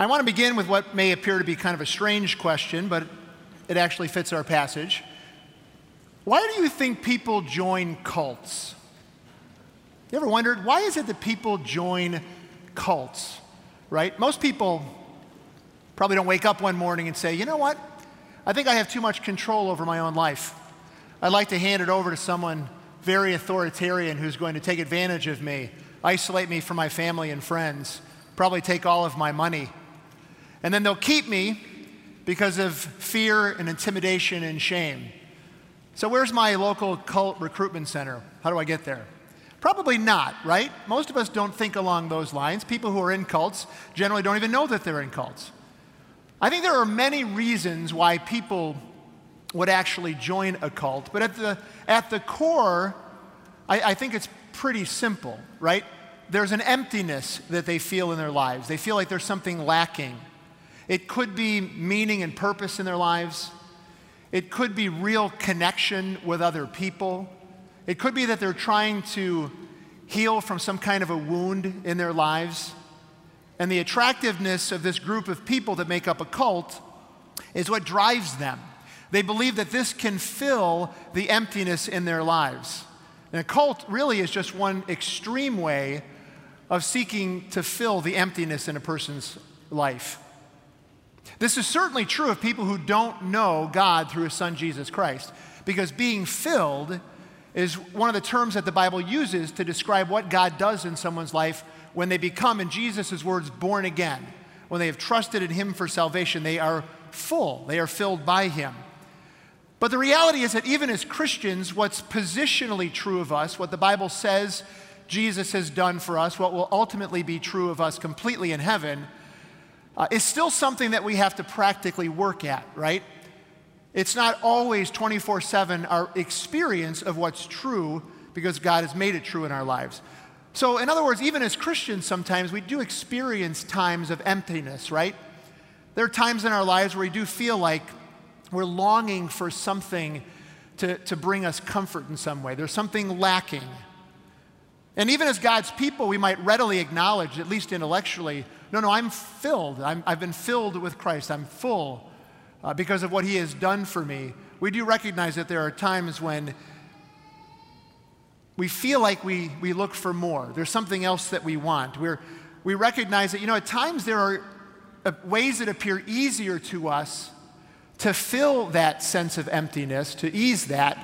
I want to begin with what may appear to be kind of a strange question, but it actually fits our passage. Why do you think people join cults? You ever wondered why is it that people join cults? Right? Most people probably don't wake up one morning and say, you know what? I think I have too much control over my own life. I'd like to hand it over to someone very authoritarian who's going to take advantage of me, isolate me from my family and friends, probably take all of my money. And then they'll keep me because of fear and intimidation and shame. So, where's my local cult recruitment center? How do I get there? Probably not, right? Most of us don't think along those lines. People who are in cults generally don't even know that they're in cults. I think there are many reasons why people would actually join a cult, but at the, at the core, I, I think it's pretty simple, right? There's an emptiness that they feel in their lives. They feel like there's something lacking. It could be meaning and purpose in their lives. It could be real connection with other people. It could be that they're trying to heal from some kind of a wound in their lives. And the attractiveness of this group of people that make up a cult is what drives them. They believe that this can fill the emptiness in their lives. And a cult really is just one extreme way of seeking to fill the emptiness in a person's life. This is certainly true of people who don't know God through His Son Jesus Christ, because being filled is one of the terms that the Bible uses to describe what God does in someone's life when they become, in Jesus' words, born again. When they have trusted in Him for salvation, they are full, they are filled by Him. But the reality is that even as Christians, what's positionally true of us, what the Bible says Jesus has done for us, what will ultimately be true of us completely in heaven, uh, is still something that we have to practically work at, right? It's not always 24 7 our experience of what's true because God has made it true in our lives. So, in other words, even as Christians, sometimes we do experience times of emptiness, right? There are times in our lives where we do feel like we're longing for something to, to bring us comfort in some way. There's something lacking. And even as God's people, we might readily acknowledge, at least intellectually, no, no, I'm filled. i have been filled with Christ. I'm full uh, because of what He has done for me. We do recognize that there are times when we feel like we, we look for more. There's something else that we want. We're, we recognize that, you know, at times there are uh, ways that appear easier to us to fill that sense of emptiness, to ease that,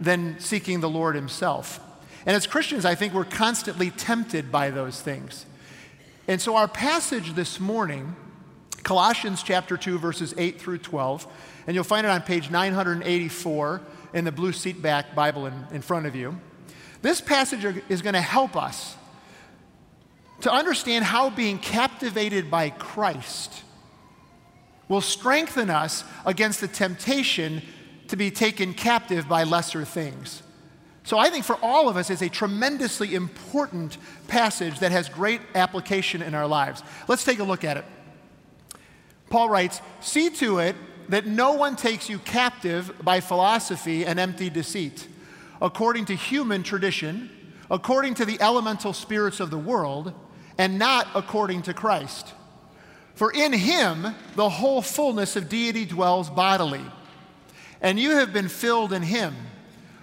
than seeking the Lord Himself. And as Christians, I think we're constantly tempted by those things. And so, our passage this morning, Colossians chapter 2, verses 8 through 12, and you'll find it on page 984 in the blue seatback Bible in, in front of you. This passage is going to help us to understand how being captivated by Christ will strengthen us against the temptation to be taken captive by lesser things. So I think for all of us, it's a tremendously important passage that has great application in our lives. Let's take a look at it. Paul writes, See to it that no one takes you captive by philosophy and empty deceit, according to human tradition, according to the elemental spirits of the world, and not according to Christ. For in him the whole fullness of deity dwells bodily, and you have been filled in him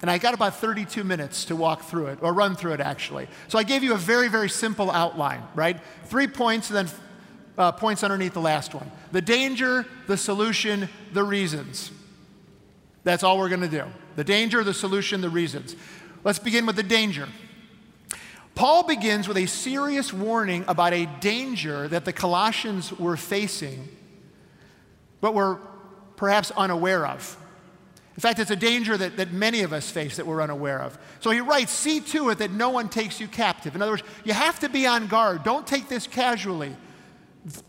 And I got about 32 minutes to walk through it, or run through it actually. So I gave you a very, very simple outline, right? Three points and then uh, points underneath the last one the danger, the solution, the reasons. That's all we're going to do. The danger, the solution, the reasons. Let's begin with the danger. Paul begins with a serious warning about a danger that the Colossians were facing, but were perhaps unaware of. In fact, it's a danger that, that many of us face that we're unaware of. So he writes, See to it that no one takes you captive. In other words, you have to be on guard. Don't take this casually.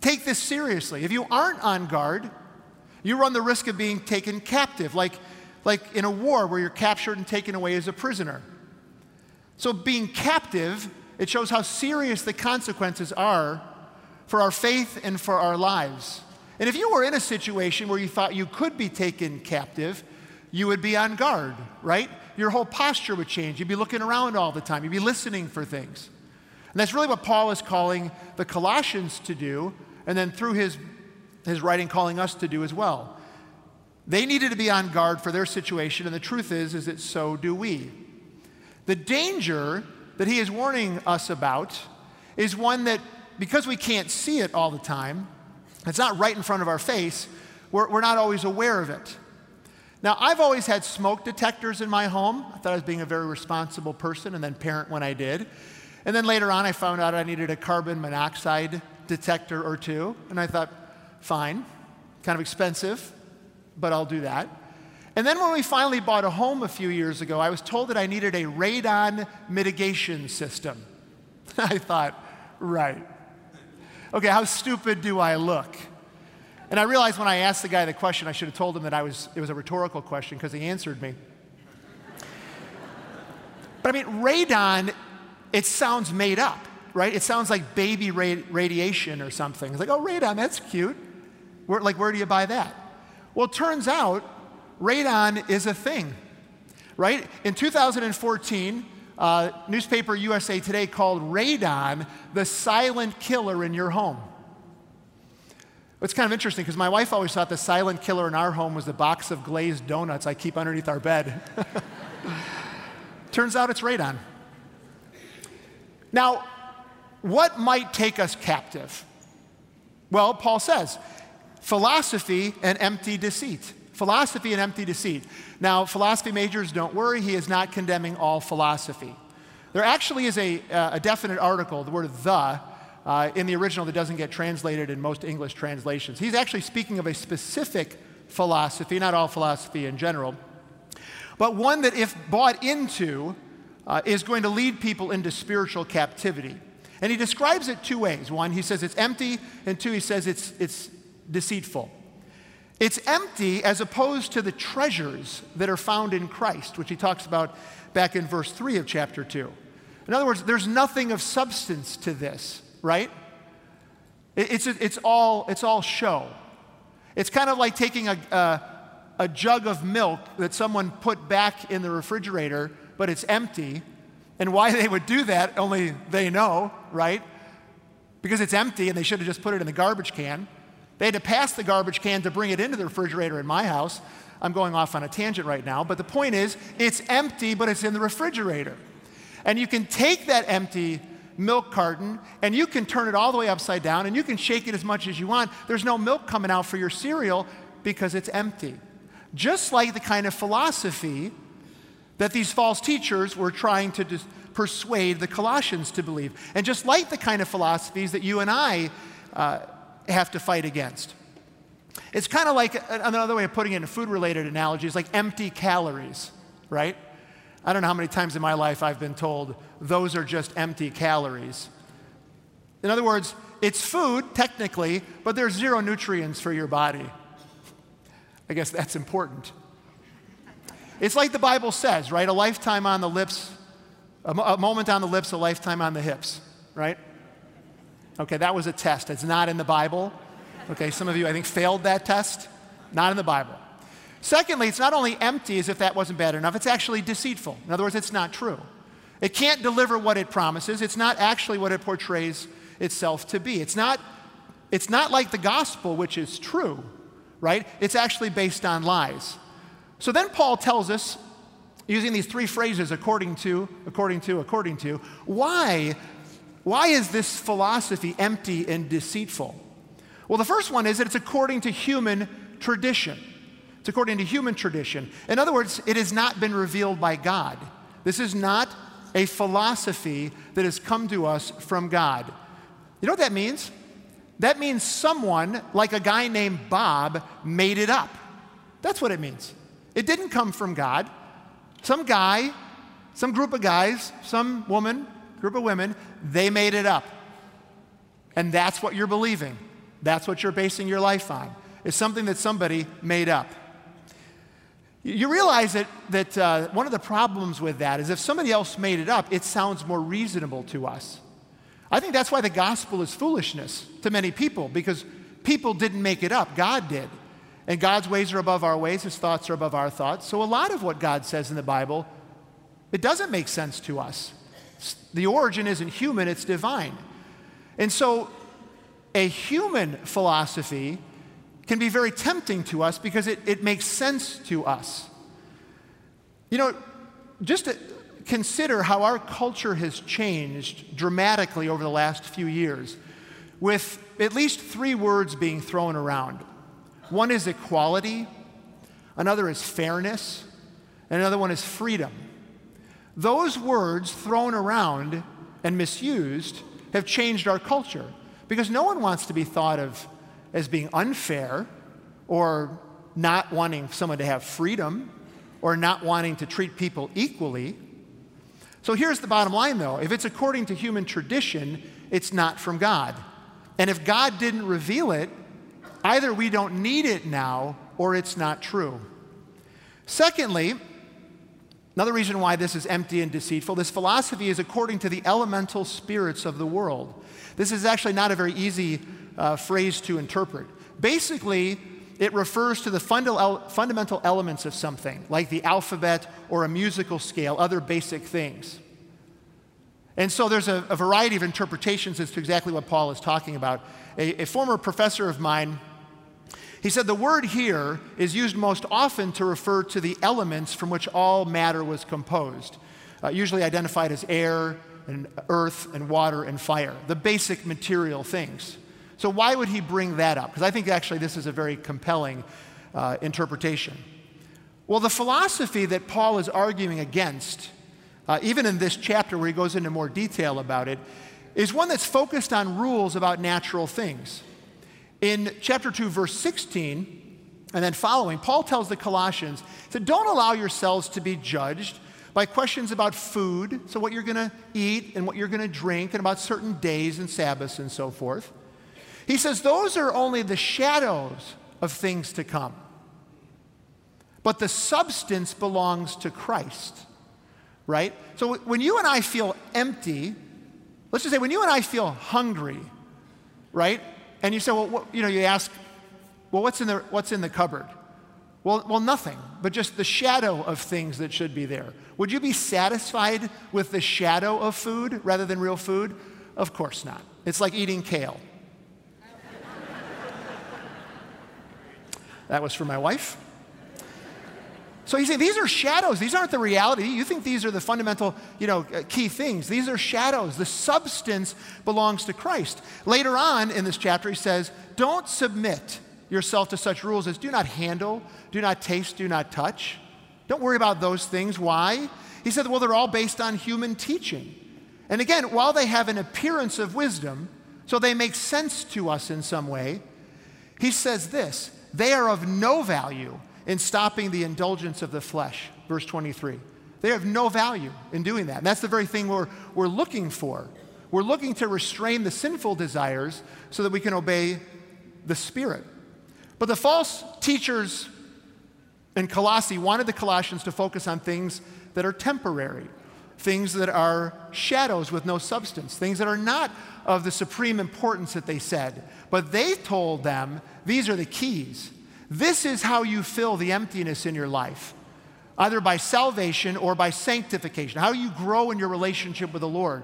Take this seriously. If you aren't on guard, You run the risk of being taken captive, like, like in a war where you're captured and taken away as a prisoner. So, being captive, it shows how serious the consequences are for our faith and for our lives. And if you were in a situation where you thought you could be taken captive, you would be on guard, right? Your whole posture would change. You'd be looking around all the time, you'd be listening for things. And that's really what Paul is calling the Colossians to do, and then through his, his writing, calling us to do as well. They needed to be on guard for their situation, and the truth is, is that so do we. The danger that he is warning us about is one that, because we can't see it all the time, it's not right in front of our face, we're, we're not always aware of it. Now, I've always had smoke detectors in my home. I thought I was being a very responsible person and then parent when I did. And then later on, I found out I needed a carbon monoxide detector or two. And I thought, fine, kind of expensive, but I'll do that. And then when we finally bought a home a few years ago, I was told that I needed a radon mitigation system. I thought, right. Okay, how stupid do I look? And I realized when I asked the guy the question, I should have told him that I was, it was a rhetorical question because he answered me. but I mean, radon it sounds made up, right? It sounds like baby ra- radiation or something. It's like, oh, radon, that's cute. Where, like, where do you buy that? Well, it turns out radon is a thing, right? In 2014, uh, newspaper USA Today called radon the silent killer in your home. It's kind of interesting because my wife always thought the silent killer in our home was the box of glazed donuts I keep underneath our bed. Turns out it's radon. Now, what might take us captive? Well, Paul says philosophy and empty deceit. Philosophy and empty deceit. Now, philosophy majors, don't worry, he is not condemning all philosophy. There actually is a, uh, a definite article, the word the, uh, in the original that doesn't get translated in most English translations. He's actually speaking of a specific philosophy, not all philosophy in general, but one that, if bought into, uh, is going to lead people into spiritual captivity. And he describes it two ways. One, he says it's empty, and two, he says it's, it's deceitful. It's empty as opposed to the treasures that are found in Christ, which he talks about back in verse 3 of chapter 2. In other words, there's nothing of substance to this, right? It's, it's, all, it's all show. It's kind of like taking a, a, a jug of milk that someone put back in the refrigerator but it's empty. And why they would do that, only they know, right? Because it's empty and they should have just put it in the garbage can. They had to pass the garbage can to bring it into the refrigerator in my house. I'm going off on a tangent right now, but the point is, it's empty, but it's in the refrigerator. And you can take that empty milk carton and you can turn it all the way upside down and you can shake it as much as you want. There's no milk coming out for your cereal because it's empty. Just like the kind of philosophy that these false teachers were trying to dis- persuade the Colossians to believe. And just like the kind of philosophies that you and I uh, have to fight against. It's kind of like another way of putting it in a food related analogy is like empty calories, right? I don't know how many times in my life I've been told those are just empty calories. In other words, it's food technically, but there's zero nutrients for your body. I guess that's important. It's like the Bible says, right? A lifetime on the lips, a, moment on the lips, a lifetime on the hips, right? Okay, that was a test. It's not in the Bible. Okay, some of you, I think, failed that test. Not in the Bible. Secondly, it's not only empty as if that wasn't bad enough, it's actually deceitful. In other words, it's not true. It can't deliver what it promises, it's not actually what it portrays itself to be. It's not, it's not like the gospel, which is true, right? It's actually based on lies. So then Paul tells us, using these three phrases according to, according to, according to, why, why is this philosophy empty and deceitful? Well, the first one is that it's according to human tradition. It's according to human tradition. In other words, it has not been revealed by God. This is not a philosophy that has come to us from God. You know what that means? That means someone, like a guy named Bob, made it up. That's what it means. It didn't come from God. Some guy, some group of guys, some woman, group of women, they made it up. And that's what you're believing. That's what you're basing your life on. is something that somebody made up. You realize that, that uh, one of the problems with that is if somebody else made it up, it sounds more reasonable to us. I think that's why the gospel is foolishness to many people, because people didn't make it up, God did. And God's ways are above our ways, His thoughts are above our thoughts. So a lot of what God says in the Bible, it doesn't make sense to us. The origin isn't human, it's divine. And so a human philosophy can be very tempting to us because it, it makes sense to us. You know, just to consider how our culture has changed dramatically over the last few years, with at least three words being thrown around. One is equality, another is fairness, and another one is freedom. Those words thrown around and misused have changed our culture because no one wants to be thought of as being unfair or not wanting someone to have freedom or not wanting to treat people equally. So here's the bottom line though if it's according to human tradition, it's not from God. And if God didn't reveal it, either we don't need it now or it's not true. Secondly, another reason why this is empty and deceitful this philosophy is according to the elemental spirits of the world. This is actually not a very easy uh, phrase to interpret. Basically, it refers to the fundamental elements of something, like the alphabet or a musical scale, other basic things. And so there's a, a variety of interpretations as to exactly what Paul is talking about. A, a former professor of mine, he said the word here is used most often to refer to the elements from which all matter was composed, uh, usually identified as air and earth and water and fire, the basic material things. So, why would he bring that up? Because I think actually this is a very compelling uh, interpretation. Well, the philosophy that Paul is arguing against, uh, even in this chapter where he goes into more detail about it, is one that's focused on rules about natural things. In chapter 2, verse 16, and then following, Paul tells the Colossians to don't allow yourselves to be judged by questions about food, so what you're going to eat and what you're going to drink, and about certain days and Sabbaths and so forth. He says those are only the shadows of things to come. But the substance belongs to Christ, right? So when you and I feel empty, let's just say when you and I feel hungry, right? And you say, well, what, you know, you ask, well, what's in the, what's in the cupboard? Well, well, nothing, but just the shadow of things that should be there. Would you be satisfied with the shadow of food rather than real food? Of course not. It's like eating kale. That was for my wife. So he's saying these are shadows. These aren't the reality. You think these are the fundamental, you know, uh, key things. These are shadows. The substance belongs to Christ. Later on in this chapter, he says, "Don't submit yourself to such rules as do not handle, do not taste, do not touch. Don't worry about those things. Why? He said, well, they're all based on human teaching. And again, while they have an appearance of wisdom, so they make sense to us in some way, he says this they are of no value in stopping the indulgence of the flesh. Verse 23. They have no value in doing that. And that's the very thing we're, we're looking for. We're looking to restrain the sinful desires so that we can obey the Spirit. But the false teachers in Colossae wanted the Colossians to focus on things that are temporary, things that are shadows with no substance, things that are not of the supreme importance that they said. But they told them these are the keys. This is how you fill the emptiness in your life, either by salvation or by sanctification, how you grow in your relationship with the Lord.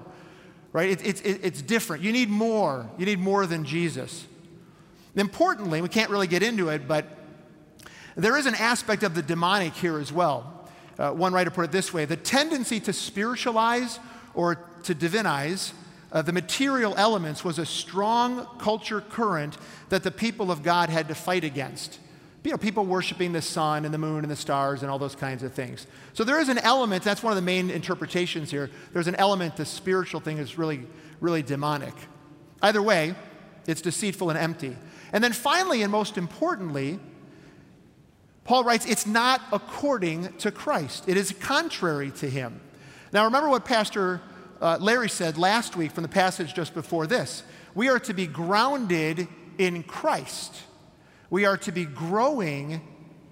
Right? It, it, it, it's different. You need more. You need more than Jesus. Importantly, we can't really get into it, but there is an aspect of the demonic here as well. Uh, one writer put it this way the tendency to spiritualize or to divinize uh, the material elements was a strong culture current that the people of God had to fight against. You know, people worshiping the sun and the moon and the stars and all those kinds of things. So there is an element, that's one of the main interpretations here. There's an element, the spiritual thing is really, really demonic. Either way, it's deceitful and empty. And then finally, and most importantly, Paul writes, it's not according to Christ. It is contrary to him. Now, remember what Pastor uh, Larry said last week from the passage just before this. We are to be grounded in Christ. We are to be growing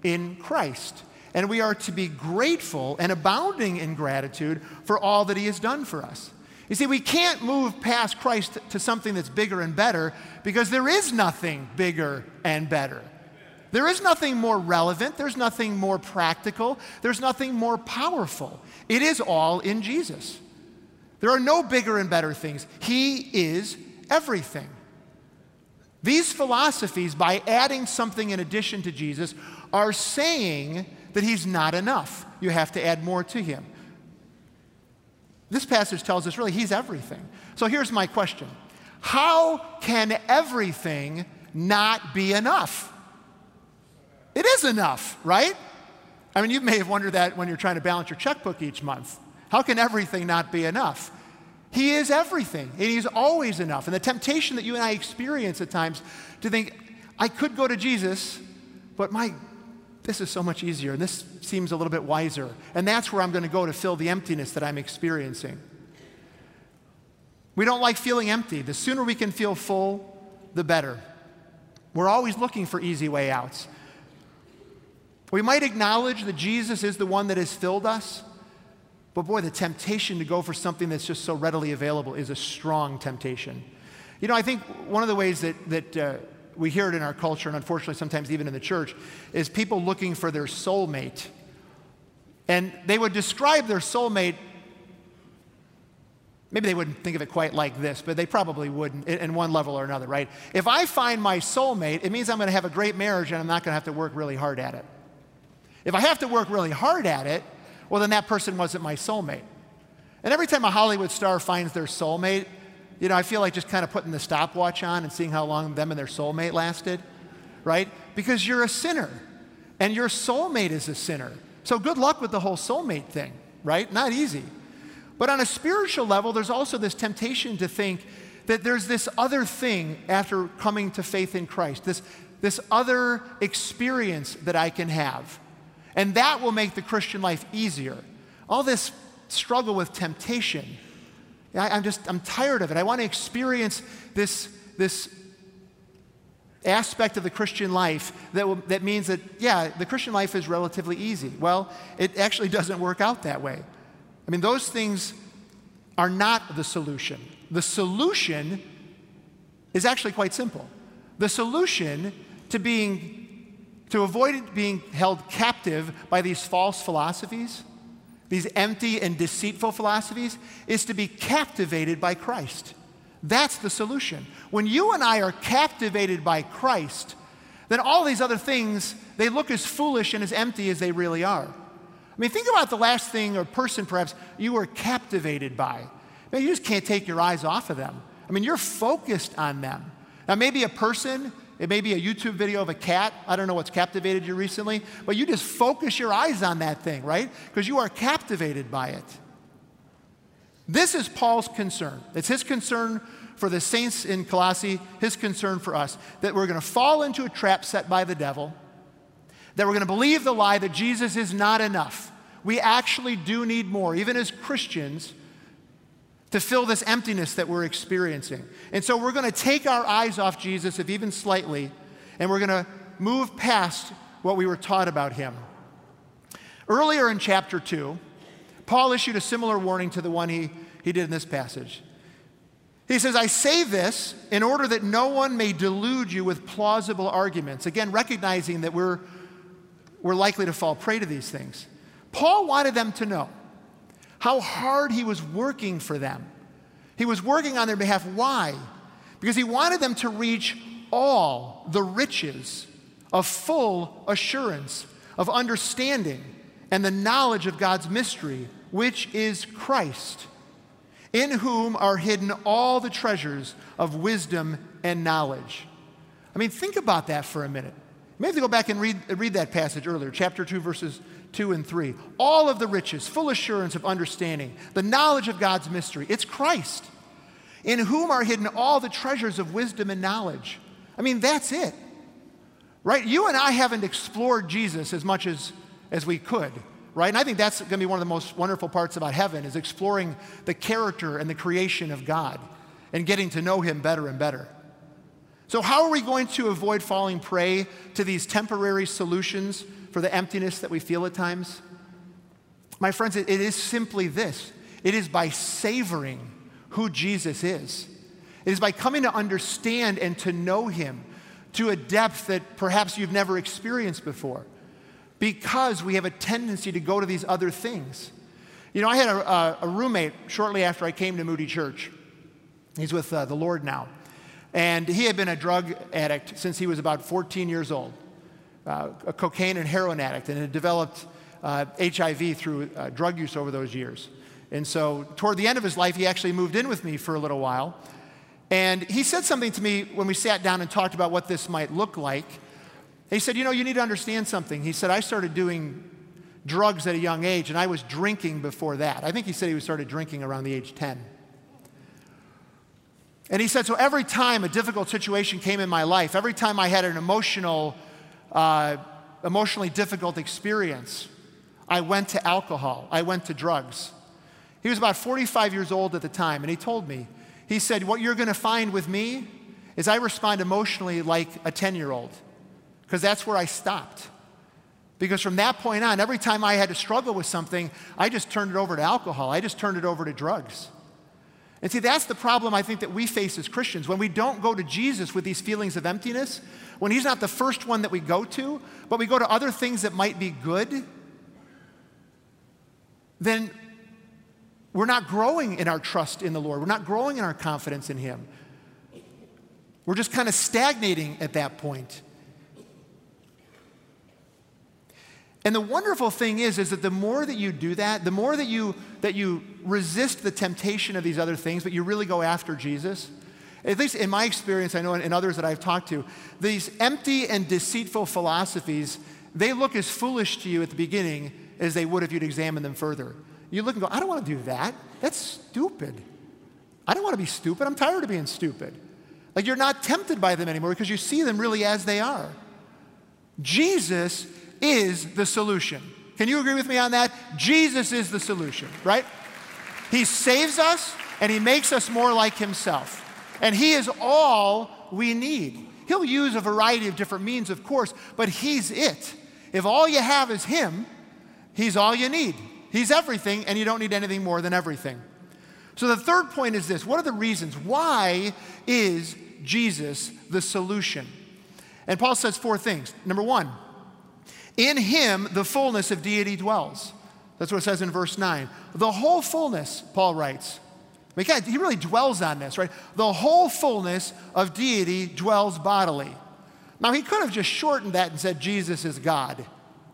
in Christ. And we are to be grateful and abounding in gratitude for all that He has done for us. You see, we can't move past Christ to something that's bigger and better because there is nothing bigger and better. There is nothing more relevant, there's nothing more practical, there's nothing more powerful. It is all in Jesus. There are no bigger and better things. He is everything. These philosophies, by adding something in addition to Jesus, are saying that he's not enough. You have to add more to him. This passage tells us really he's everything. So here's my question How can everything not be enough? It is enough, right? I mean, you may have wondered that when you're trying to balance your checkbook each month. How can everything not be enough? He is everything, and He's always enough. And the temptation that you and I experience at times to think, I could go to Jesus, but my, this is so much easier, and this seems a little bit wiser. And that's where I'm going to go to fill the emptiness that I'm experiencing. We don't like feeling empty. The sooner we can feel full, the better. We're always looking for easy way outs. We might acknowledge that Jesus is the one that has filled us, but boy, the temptation to go for something that's just so readily available is a strong temptation. You know, I think one of the ways that, that uh, we hear it in our culture, and unfortunately sometimes even in the church, is people looking for their soulmate. And they would describe their soulmate, maybe they wouldn't think of it quite like this, but they probably wouldn't in one level or another, right? If I find my soulmate, it means I'm going to have a great marriage and I'm not going to have to work really hard at it. If I have to work really hard at it, well, then that person wasn't my soulmate. And every time a Hollywood star finds their soulmate, you know, I feel like just kind of putting the stopwatch on and seeing how long them and their soulmate lasted, right? Because you're a sinner and your soulmate is a sinner. So good luck with the whole soulmate thing, right? Not easy. But on a spiritual level, there's also this temptation to think that there's this other thing after coming to faith in Christ, this, this other experience that I can have. And that will make the Christian life easier. All this struggle with temptation, I, am just, I'm tired of it. I want to experience this, this aspect of the Christian life that, will, that means that, yeah, the Christian life is relatively easy. Well, it actually doesn't work out that way. I mean, those things are not the solution. The solution is actually quite simple. The solution to being to avoid being held captive by these false philosophies, these empty and deceitful philosophies, is to be captivated by Christ. That's the solution. When you and I are captivated by Christ, then all these other things, they look as foolish and as empty as they really are. I mean, think about the last thing or person perhaps you were captivated by. I mean, you just can't take your eyes off of them. I mean, you're focused on them. Now, maybe a person it may be a YouTube video of a cat. I don't know what's captivated you recently, but you just focus your eyes on that thing, right? Because you are captivated by it. This is Paul's concern. It's his concern for the saints in Colossae, his concern for us that we're going to fall into a trap set by the devil, that we're going to believe the lie that Jesus is not enough. We actually do need more. Even as Christians, to fill this emptiness that we're experiencing. And so we're going to take our eyes off Jesus, if even slightly, and we're going to move past what we were taught about him. Earlier in chapter 2, Paul issued a similar warning to the one he, he did in this passage. He says, I say this in order that no one may delude you with plausible arguments. Again, recognizing that we're, we're likely to fall prey to these things. Paul wanted them to know how hard he was working for them. He was working on their behalf. Why? Because he wanted them to reach all the riches of full assurance, of understanding, and the knowledge of God's mystery, which is Christ, in whom are hidden all the treasures of wisdom and knowledge. I mean, think about that for a minute. You may have to go back and read, read that passage earlier, chapter 2, verses 2 and 3. All of the riches, full assurance of understanding, the knowledge of God's mystery. It's Christ, in whom are hidden all the treasures of wisdom and knowledge. I mean, that's it. Right? You and I haven't explored Jesus as much as, as we could. Right? And I think that's going to be one of the most wonderful parts about heaven is exploring the character and the creation of God and getting to know him better and better. So, how are we going to avoid falling prey to these temporary solutions for the emptiness that we feel at times? My friends, it is simply this it is by savoring who Jesus is. It is by coming to understand and to know him to a depth that perhaps you've never experienced before because we have a tendency to go to these other things. You know, I had a, a roommate shortly after I came to Moody Church. He's with uh, the Lord now. And he had been a drug addict since he was about 14 years old, uh, a cocaine and heroin addict, and had developed uh, HIV through uh, drug use over those years. And so, toward the end of his life, he actually moved in with me for a little while. And he said something to me when we sat down and talked about what this might look like. He said, You know, you need to understand something. He said, I started doing drugs at a young age, and I was drinking before that. I think he said he started drinking around the age 10. And he said, So every time a difficult situation came in my life, every time I had an emotional, uh, emotionally difficult experience, I went to alcohol, I went to drugs. He was about 45 years old at the time, and he told me, he said, What you're going to find with me is I respond emotionally like a 10 year old, because that's where I stopped. Because from that point on, every time I had to struggle with something, I just turned it over to alcohol, I just turned it over to drugs. And see, that's the problem I think that we face as Christians. When we don't go to Jesus with these feelings of emptiness, when He's not the first one that we go to, but we go to other things that might be good, then we're not growing in our trust in the Lord. We're not growing in our confidence in Him. We're just kind of stagnating at that point. And the wonderful thing is, is that the more that you do that, the more that you, that you resist the temptation of these other things, but you really go after Jesus, at least in my experience, I know in, others that I've talked to, these empty and deceitful philosophies, they look as foolish to you at the beginning as they would if you'd examine them further. You look and go, I don't want to do that. That's stupid. I don't want to be stupid. I'm tired of being stupid. Like you're not tempted by them anymore because you see them really as they are. Jesus is the solution. Can you agree with me on that? Jesus is the solution, right? He saves us and he makes us more like himself. And he is all we need. He'll use a variety of different means, of course, but he's it. If all you have is him, he's all you need. He's everything, and you don't need anything more than everything. So the third point is this what are the reasons? Why is Jesus the solution? And Paul says four things. Number one, in him, the fullness of deity dwells. That's what it says in verse 9. The whole fullness, Paul writes. I he really dwells on this, right? The whole fullness of deity dwells bodily. Now, he could have just shortened that and said Jesus is God,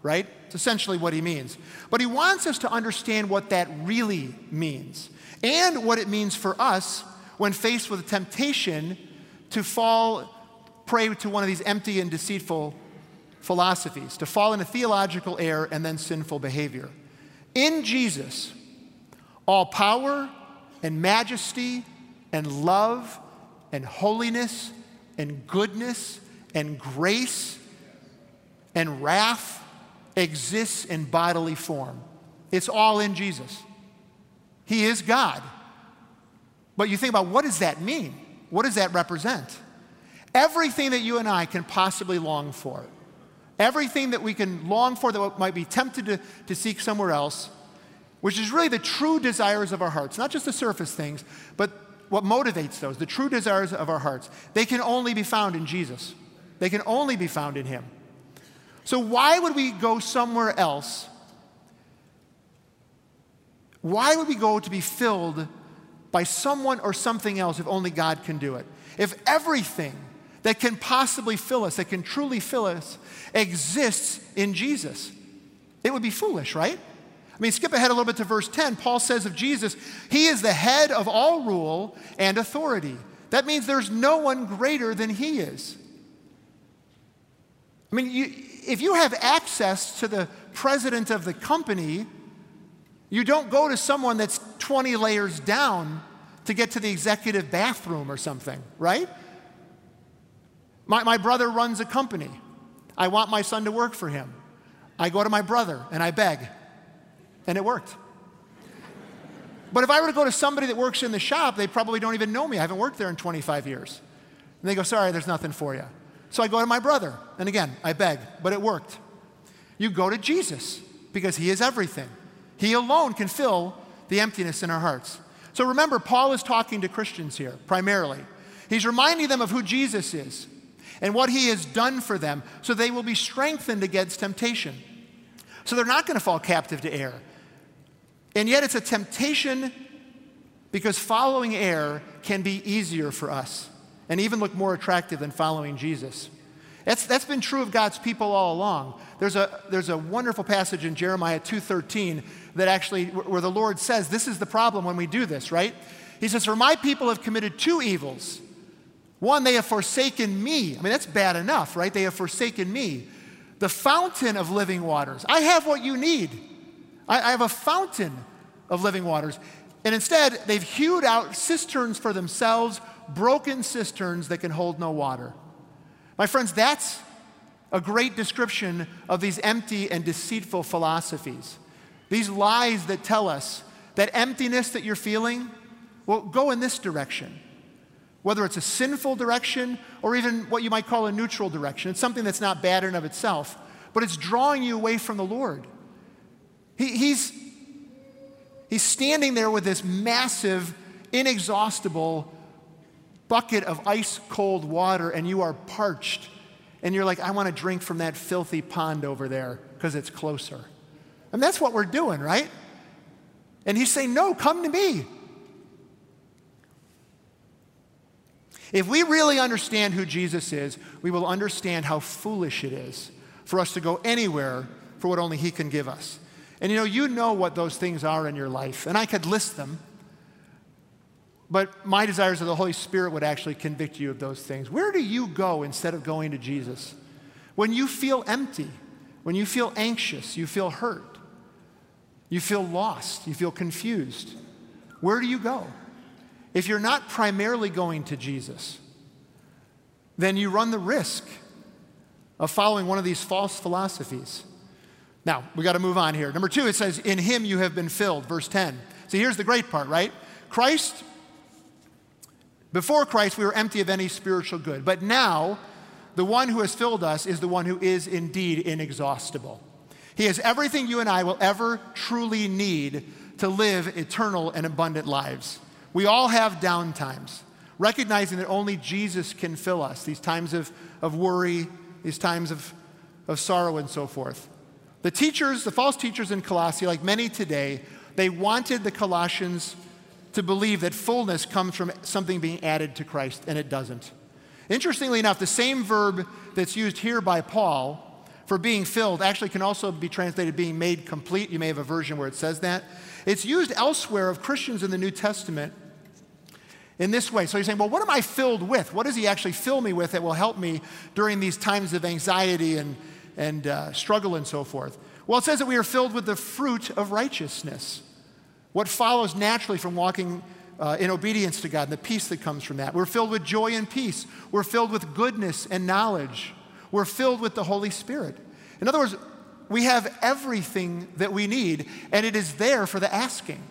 right? It's essentially what he means. But he wants us to understand what that really means and what it means for us when faced with a temptation to fall prey to one of these empty and deceitful philosophies, to fall into theological error and then sinful behavior. In Jesus, all power and majesty and love and holiness and goodness and grace and wrath exists in bodily form. It's all in Jesus. He is God. But you think about what does that mean? What does that represent? Everything that you and I can possibly long for Everything that we can long for that might be tempted to, to seek somewhere else, which is really the true desires of our hearts, not just the surface things, but what motivates those, the true desires of our hearts. They can only be found in Jesus. They can only be found in Him. So, why would we go somewhere else? Why would we go to be filled by someone or something else if only God can do it? If everything that can possibly fill us, that can truly fill us, exists in Jesus. It would be foolish, right? I mean, skip ahead a little bit to verse 10. Paul says of Jesus, He is the head of all rule and authority. That means there's no one greater than He is. I mean, you, if you have access to the president of the company, you don't go to someone that's 20 layers down to get to the executive bathroom or something, right? My, my brother runs a company. I want my son to work for him. I go to my brother and I beg, and it worked. But if I were to go to somebody that works in the shop, they probably don't even know me. I haven't worked there in 25 years. And they go, Sorry, there's nothing for you. So I go to my brother. And again, I beg, but it worked. You go to Jesus because he is everything. He alone can fill the emptiness in our hearts. So remember, Paul is talking to Christians here primarily. He's reminding them of who Jesus is and what he has done for them so they will be strengthened against temptation. So they're not going to fall captive to error. And yet it's a temptation because following air can be easier for us and even look more attractive than following Jesus. That's, that's been true of God's people all along. There's a, there's a wonderful passage in Jeremiah 2.13 that actually, where the Lord says, this is the problem when we do this, right? He says, for my people have committed two evils. One, they have forsaken me. I mean, that's bad enough, right? They have forsaken me. The fountain of living waters. I have what you need. I, I have a fountain of living waters. And instead, they've hewed out cisterns for themselves, broken cisterns that can hold no water. My friends, that's a great description of these empty and deceitful philosophies. These lies that tell us that emptiness that you're feeling, well, go in this direction. Whether it's a sinful direction or even what you might call a neutral direction. It's something that's not bad in of itself, but it's drawing you away from the Lord. He, he's, he's standing there with this massive, inexhaustible bucket of ice cold water, and you are parched and you're like, I want to drink from that filthy pond over there because it's closer. And that's what we're doing, right? And he's saying, No, come to me. If we really understand who Jesus is, we will understand how foolish it is for us to go anywhere for what only He can give us. And you know, you know what those things are in your life, and I could list them. But my desires of the Holy Spirit would actually convict you of those things. Where do you go instead of going to Jesus? When you feel empty, when you feel anxious, you feel hurt, you feel lost, you feel confused, where do you go? If you're not primarily going to Jesus, then you run the risk of following one of these false philosophies. Now, we got to move on here. Number two, it says, In him you have been filled, verse 10. So here's the great part, right? Christ before Christ, we were empty of any spiritual good. But now, the one who has filled us is the one who is indeed inexhaustible. He has everything you and I will ever truly need to live eternal and abundant lives. We all have down times, recognizing that only Jesus can fill us, these times of, of worry, these times of, of sorrow, and so forth. The teachers, the false teachers in Colossae, like many today, they wanted the Colossians to believe that fullness comes from something being added to Christ, and it doesn't. Interestingly enough, the same verb that's used here by Paul for being filled actually can also be translated being made complete. You may have a version where it says that. It's used elsewhere of Christians in the New Testament in this way. So you're saying, well, what am I filled with? What does he actually fill me with that will help me during these times of anxiety and, and uh, struggle and so forth? Well, it says that we are filled with the fruit of righteousness. What follows naturally from walking uh, in obedience to God and the peace that comes from that. We're filled with joy and peace. We're filled with goodness and knowledge. We're filled with the Holy Spirit. In other words, we have everything that we need, and it is there for the asking.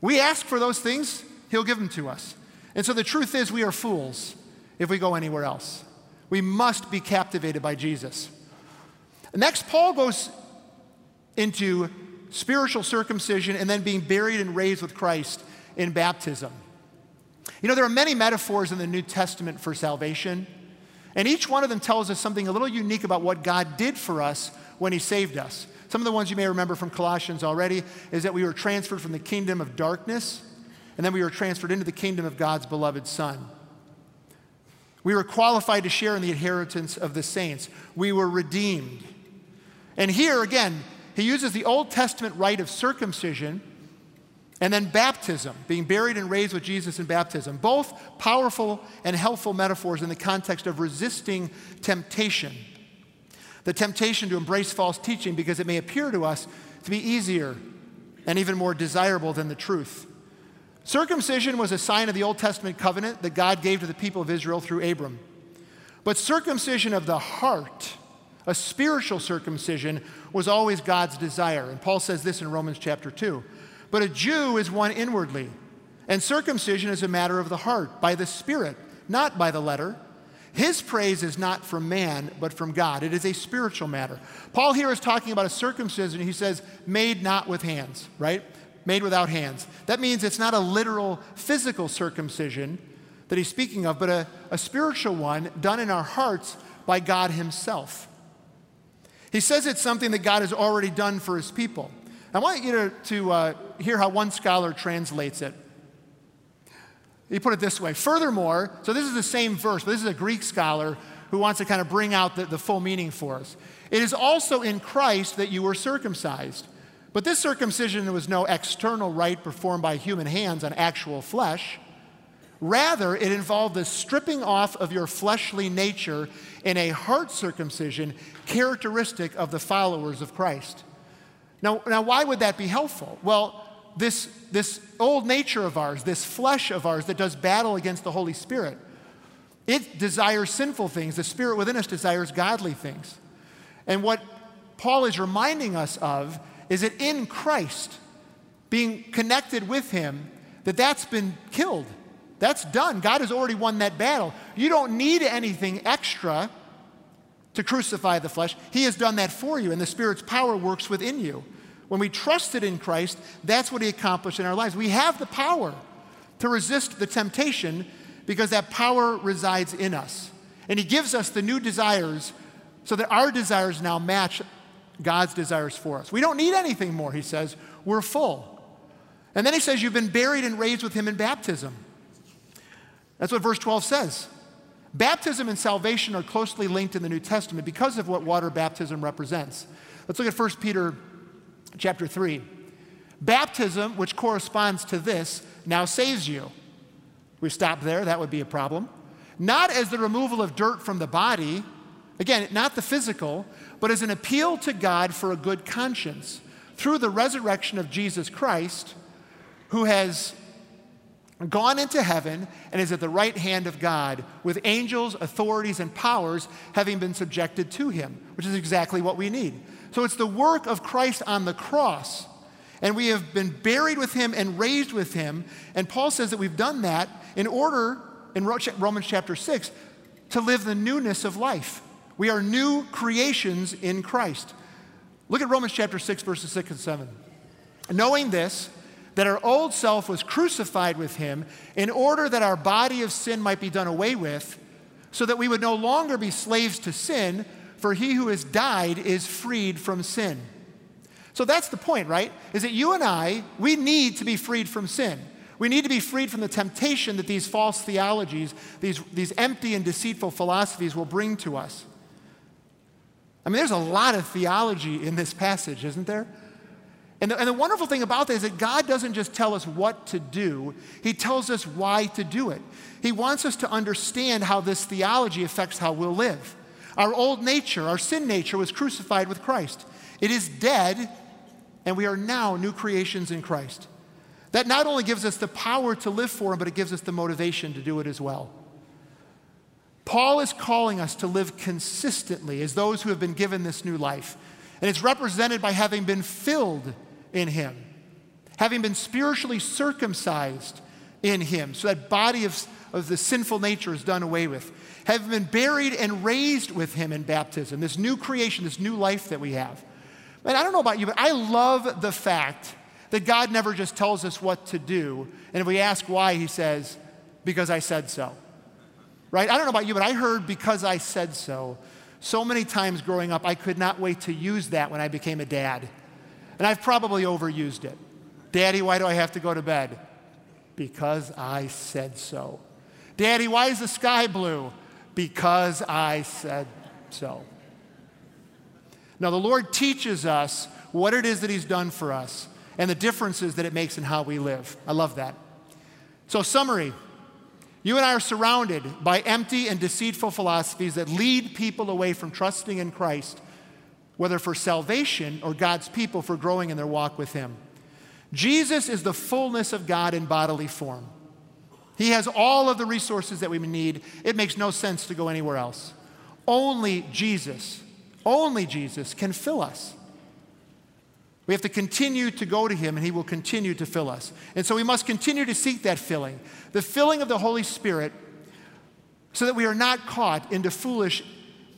We ask for those things, He'll give them to us. And so the truth is, we are fools if we go anywhere else. We must be captivated by Jesus. Next, Paul goes into spiritual circumcision, and then being buried and raised with Christ in baptism. You know, there are many metaphors in the New Testament for salvation, and each one of them tells us something a little unique about what God did for us when He saved us. Some of the ones you may remember from Colossians already is that we were transferred from the kingdom of darkness, and then we were transferred into the kingdom of God's beloved Son. We were qualified to share in the inheritance of the saints. We were redeemed. And here again, he uses the Old Testament rite of circumcision and then baptism, being buried and raised with Jesus in baptism. Both powerful and helpful metaphors in the context of resisting temptation. The temptation to embrace false teaching because it may appear to us to be easier and even more desirable than the truth. Circumcision was a sign of the Old Testament covenant that God gave to the people of Israel through Abram. But circumcision of the heart, a spiritual circumcision, was always God's desire. And Paul says this in Romans chapter 2. But a Jew is one inwardly, and circumcision is a matter of the heart, by the Spirit, not by the letter. His praise is not from man, but from God. It is a spiritual matter. Paul here is talking about a circumcision. He says, made not with hands, right? Made without hands. That means it's not a literal physical circumcision that he's speaking of, but a, a spiritual one done in our hearts by God Himself. He says it's something that God has already done for His people. I want you to, to uh, hear how one scholar translates it. He put it this way Furthermore, so this is the same verse, but this is a Greek scholar who wants to kind of bring out the, the full meaning for us. It is also in Christ that you were circumcised. But this circumcision was no external rite performed by human hands on actual flesh. Rather, it involved the stripping off of your fleshly nature in a heart circumcision characteristic of the followers of Christ. Now, now why would that be helpful? Well, this, this old nature of ours, this flesh of ours that does battle against the Holy Spirit, it desires sinful things. The Spirit within us desires godly things. And what Paul is reminding us of is that in Christ, being connected with Him, that that's been killed. That's done. God has already won that battle. You don't need anything extra to crucify the flesh. He has done that for you, and the Spirit's power works within you. When we trusted in Christ, that's what He accomplished in our lives. We have the power to resist the temptation because that power resides in us. And He gives us the new desires so that our desires now match God's desires for us. We don't need anything more, He says. We're full. And then He says, You've been buried and raised with Him in baptism. That's what verse 12 says. Baptism and salvation are closely linked in the New Testament because of what water baptism represents. Let's look at 1 Peter chapter 3. Baptism, which corresponds to this, now saves you. We stop there, that would be a problem. Not as the removal of dirt from the body, again, not the physical, but as an appeal to God for a good conscience through the resurrection of Jesus Christ, who has gone into heaven and is at the right hand of God with angels, authorities, and powers having been subjected to him, which is exactly what we need. So it's the work of Christ on the cross. And we have been buried with him and raised with him. And Paul says that we've done that in order, in Romans chapter 6, to live the newness of life. We are new creations in Christ. Look at Romans chapter 6, verses 6 and 7. Knowing this, that our old self was crucified with him in order that our body of sin might be done away with, so that we would no longer be slaves to sin, for he who has died is freed from sin. So that's the point, right? Is that you and I, we need to be freed from sin. We need to be freed from the temptation that these false theologies, these, these empty and deceitful philosophies will bring to us. I mean, there's a lot of theology in this passage, isn't there? And the, and the, wonderful thing about that is that God doesn't just tell us what to do, He tells us why to do it. He wants us to understand how this theology affects how we'll live. Our old nature, our sin nature, was crucified with Christ. It is dead, and we are now new creations in Christ. That not only gives us the power to live for Him, but it gives us the motivation to do it as well. Paul is calling us to live consistently as those who have been given this new life. And it's represented by having been filled in him, having been spiritually circumcised in him, so that body of, of the sinful nature is done away with, having been buried and raised with him in baptism, this new creation, this new life that we have. And I don't know about you, but I love the fact that God never just tells us what to do. And if we ask why, he says, because I said so. Right? I don't know about you, but I heard because I said so so many times growing up, I could not wait to use that when I became a dad. And I've probably overused it. Daddy, why do I have to go to bed? Because I said so. Daddy, why is the sky blue? Because I said so. Now, the Lord teaches us what it is that He's done for us and the differences that it makes in how we live. I love that. So, summary you and I are surrounded by empty and deceitful philosophies that lead people away from trusting in Christ whether for salvation or God's people for growing in their walk with Him. Jesus is the fullness of God in bodily form. He has all of the resources that we need. It makes no sense to go anywhere else. Only Jesus, only Jesus can fill us. We have to continue to go to Him, and He will continue to fill us. And so we must continue to seek that filling. The filling of the Holy Spirit so that we are not caught into foolish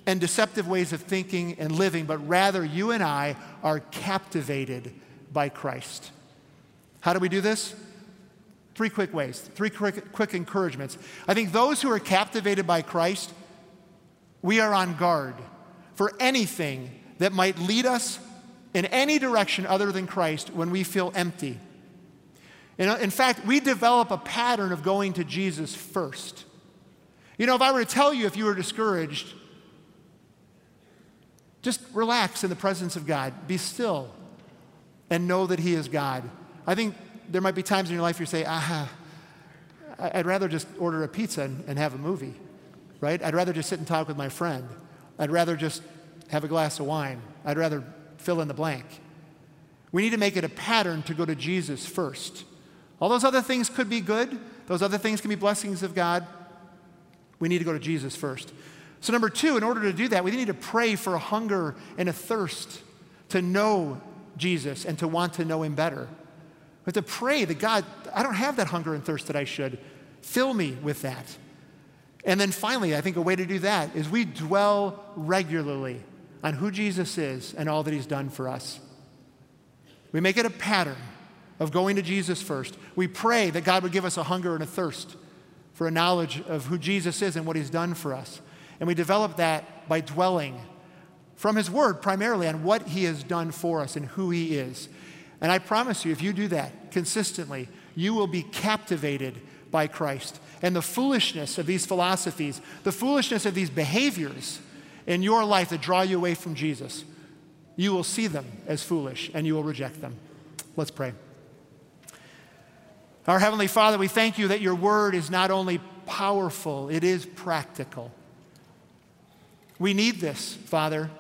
and deceptive ways of thinking and living, but rather you and I are captivated by Christ. How do we do this? Three quick ways, three quick, quick encouragements. I think those who are captivated by Christ, we are on guard for anything that might lead us in any direction other than Christ when we feel empty. In fact, we develop a pattern of going to Jesus first. You know, if I were to tell you if you were discouraged, just relax in the presence of God, be still, and know that He is God. I think there might be times in your life you say, ah, I'd rather just order a pizza and, and have a movie, right? I'd rather just sit and talk with my friend. I'd rather just have a glass of wine. I'd rather fill in the blank. We need to make it a pattern to go to Jesus first. All those other things could be good, those other things can be blessings of God. We need to go to Jesus first. So, number two, in order to do that, we need to pray for a hunger and a thirst to know Jesus and to want to know Him better. We have to pray that God, I don't have that hunger and thirst that I should. Fill me with that. And then finally, I think a way to do that is we dwell regularly on who Jesus is and all that he's done for us. We make it a pattern of going to Jesus first. We pray that God would give us a hunger and a thirst for a knowledge of who Jesus is and what he's done for us. And we develop that by dwelling from his word primarily on what he has done for us and who he is. And I promise you, if you do that consistently, you will be captivated by Christ. And the foolishness of these philosophies, the foolishness of these behaviors in your life that draw you away from Jesus, you will see them as foolish and you will reject them. Let's pray. Our Heavenly Father, we thank you that your word is not only powerful, it is practical. We need this, Father.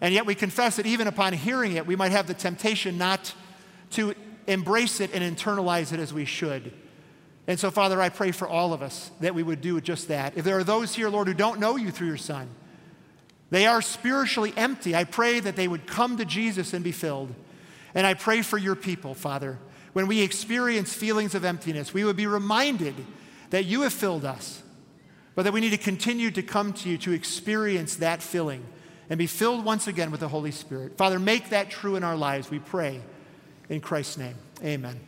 And yet we confess that even upon hearing it, we might have the temptation not to embrace it and internalize it as we should. And so, Father, I pray for all of us that we would do just that. If there are those here, Lord, who don't know you through your Son, they are spiritually empty. I pray that they would come to Jesus and be filled. And I pray for your people, Father. When we experience feelings of emptiness, we would be reminded that you have filled us, but that we need to continue to come to you to experience that filling and be filled once again with the Holy Spirit. Father, make that true in our lives, we pray. In Christ's name, amen.